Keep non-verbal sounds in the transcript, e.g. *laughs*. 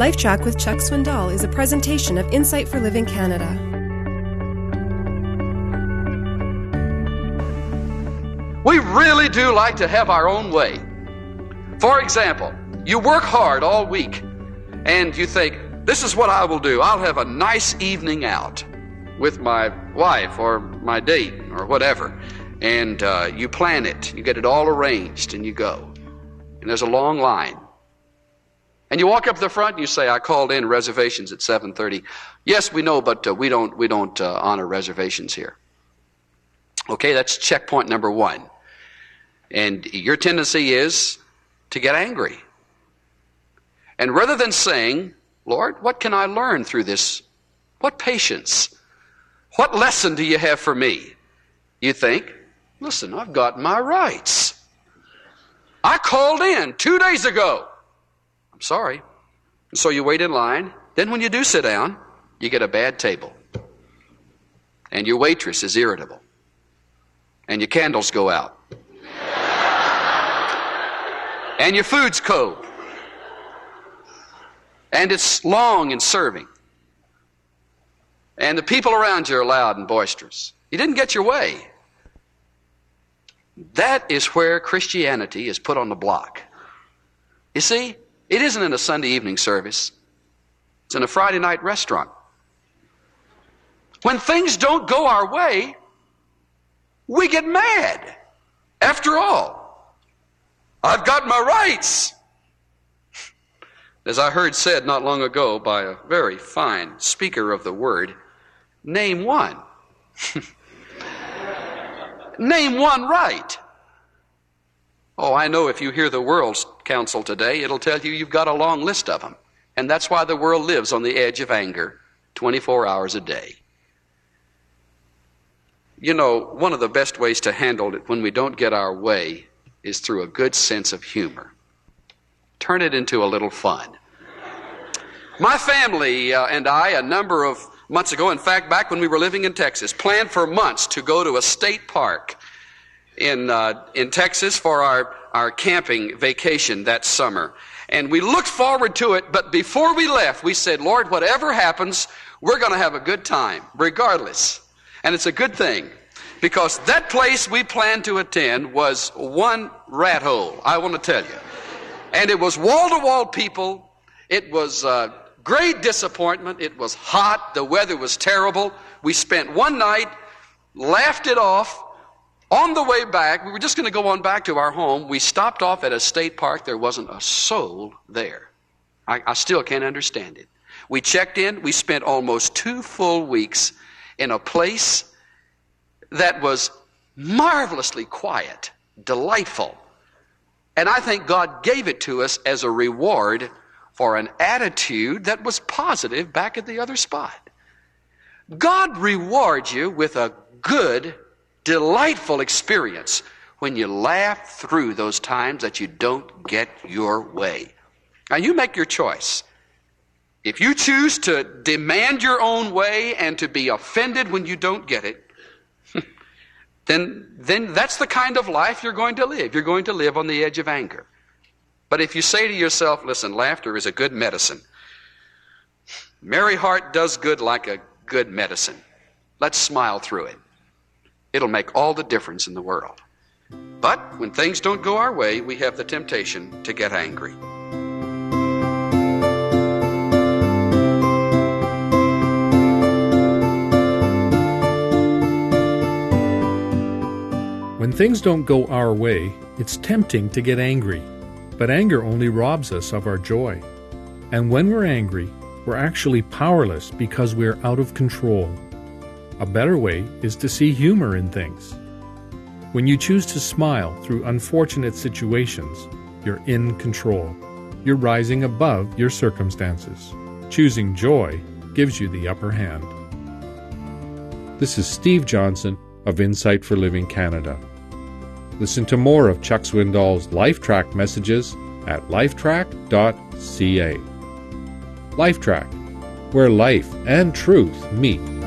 LifeTrac with Chuck Swindoll is a presentation of Insight for Living Canada. We really do like to have our own way. For example, you work hard all week and you think, this is what I will do. I'll have a nice evening out with my wife or my date or whatever. And uh, you plan it, you get it all arranged, and you go. And there's a long line. And you walk up the front and you say, "I called in reservations at 7:30." Yes, we know, but uh, we don't we don't uh, honor reservations here. Okay, that's checkpoint number one. And your tendency is to get angry. And rather than saying, "Lord, what can I learn through this? What patience? What lesson do you have for me?" You think, "Listen, I've got my rights. I called in two days ago." I'm sorry. So you wait in line. Then when you do sit down, you get a bad table. And your waitress is irritable. And your candles go out. *laughs* and your food's cold. And it's long in serving. And the people around you are loud and boisterous. You didn't get your way. That is where Christianity is put on the block. You see, it isn't in a Sunday evening service, it's in a Friday night restaurant. When things don't go our way, we get mad. After all, I've got my rights. As I heard said not long ago by a very fine speaker of the word, name one. *laughs* name one right. Oh, I know if you hear the world's counsel today, it'll tell you you've got a long list of them. And that's why the world lives on the edge of anger 24 hours a day. You know, one of the best ways to handle it when we don't get our way is through a good sense of humor. Turn it into a little fun. My family uh, and I, a number of months ago, in fact, back when we were living in Texas, planned for months to go to a state park in, uh, in Texas for our, our camping vacation that summer. And we looked forward to it, but before we left, we said, Lord, whatever happens, we're going to have a good time, regardless. And it's a good thing because that place we planned to attend was one rat hole, I want to tell you. And it was wall to wall people. It was uh, great disappointment. It was hot. The weather was terrible. We spent one night, laughed it off, on the way back, we were just going to go on back to our home. We stopped off at a state park. There wasn't a soul there. I, I still can't understand it. We checked in. We spent almost two full weeks in a place that was marvelously quiet, delightful. And I think God gave it to us as a reward for an attitude that was positive back at the other spot. God rewards you with a good delightful experience when you laugh through those times that you don't get your way. Now, you make your choice. If you choose to demand your own way and to be offended when you don't get it, *laughs* then, then that's the kind of life you're going to live. You're going to live on the edge of anger. But if you say to yourself, listen, laughter is a good medicine, merry heart does good like a good medicine. Let's smile through it. It'll make all the difference in the world. But when things don't go our way, we have the temptation to get angry. When things don't go our way, it's tempting to get angry. But anger only robs us of our joy. And when we're angry, we're actually powerless because we're out of control. A better way is to see humor in things. When you choose to smile through unfortunate situations, you're in control. You're rising above your circumstances. Choosing joy gives you the upper hand. This is Steve Johnson of Insight for Living Canada. Listen to more of Chuck Swindoll's LifeTrac messages at lifetrac.ca. LifeTrac, where life and truth meet.